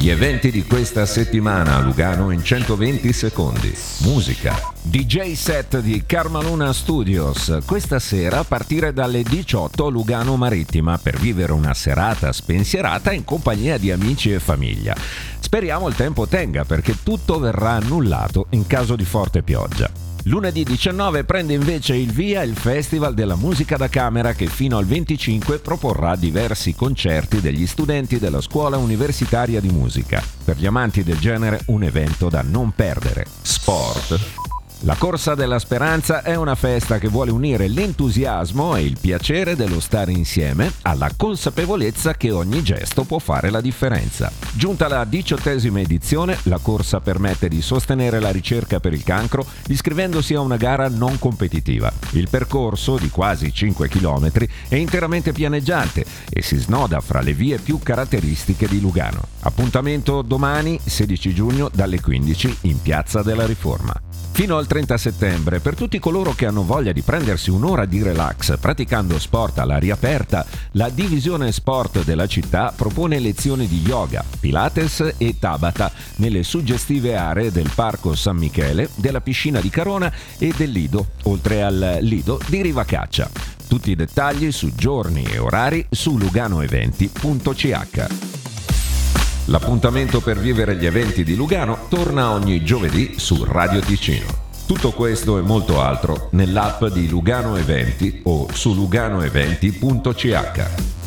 Gli eventi di questa settimana a Lugano in 120 secondi. Musica. DJ set di Carmaluna Studios. Questa sera a partire dalle 18 a Lugano Marittima per vivere una serata spensierata in compagnia di amici e famiglia. Speriamo il tempo tenga perché tutto verrà annullato in caso di forte pioggia. Lunedì 19 prende invece il via il Festival della Musica da Camera che fino al 25 proporrà diversi concerti degli studenti della Scuola Universitaria di Musica. Per gli amanti del genere un evento da non perdere. Sport, la Corsa della Speranza è una festa che vuole unire l'entusiasmo e il piacere dello stare insieme alla consapevolezza che ogni gesto può fare la differenza. Giunta la diciottesima edizione, la corsa permette di sostenere la ricerca per il cancro iscrivendosi a una gara non competitiva. Il percorso, di quasi 5 km, è interamente pianeggiante e si snoda fra le vie più caratteristiche di Lugano. Appuntamento domani, 16 giugno, dalle 15 in Piazza della Riforma. Fino al 30 settembre, per tutti coloro che hanno voglia di prendersi un'ora di relax praticando sport all'aria aperta, la divisione sport della città propone lezioni di yoga, pilates e tabata nelle suggestive aree del Parco San Michele, della piscina di Carona e del Lido, oltre al Lido di Rivacaccia. Tutti i dettagli su giorni e orari su luganoeventi.ch. L'appuntamento per vivere gli eventi di Lugano torna ogni giovedì su Radio Ticino. Tutto questo e molto altro nell'app di Lugano Eventi o su luganoeventi.ch.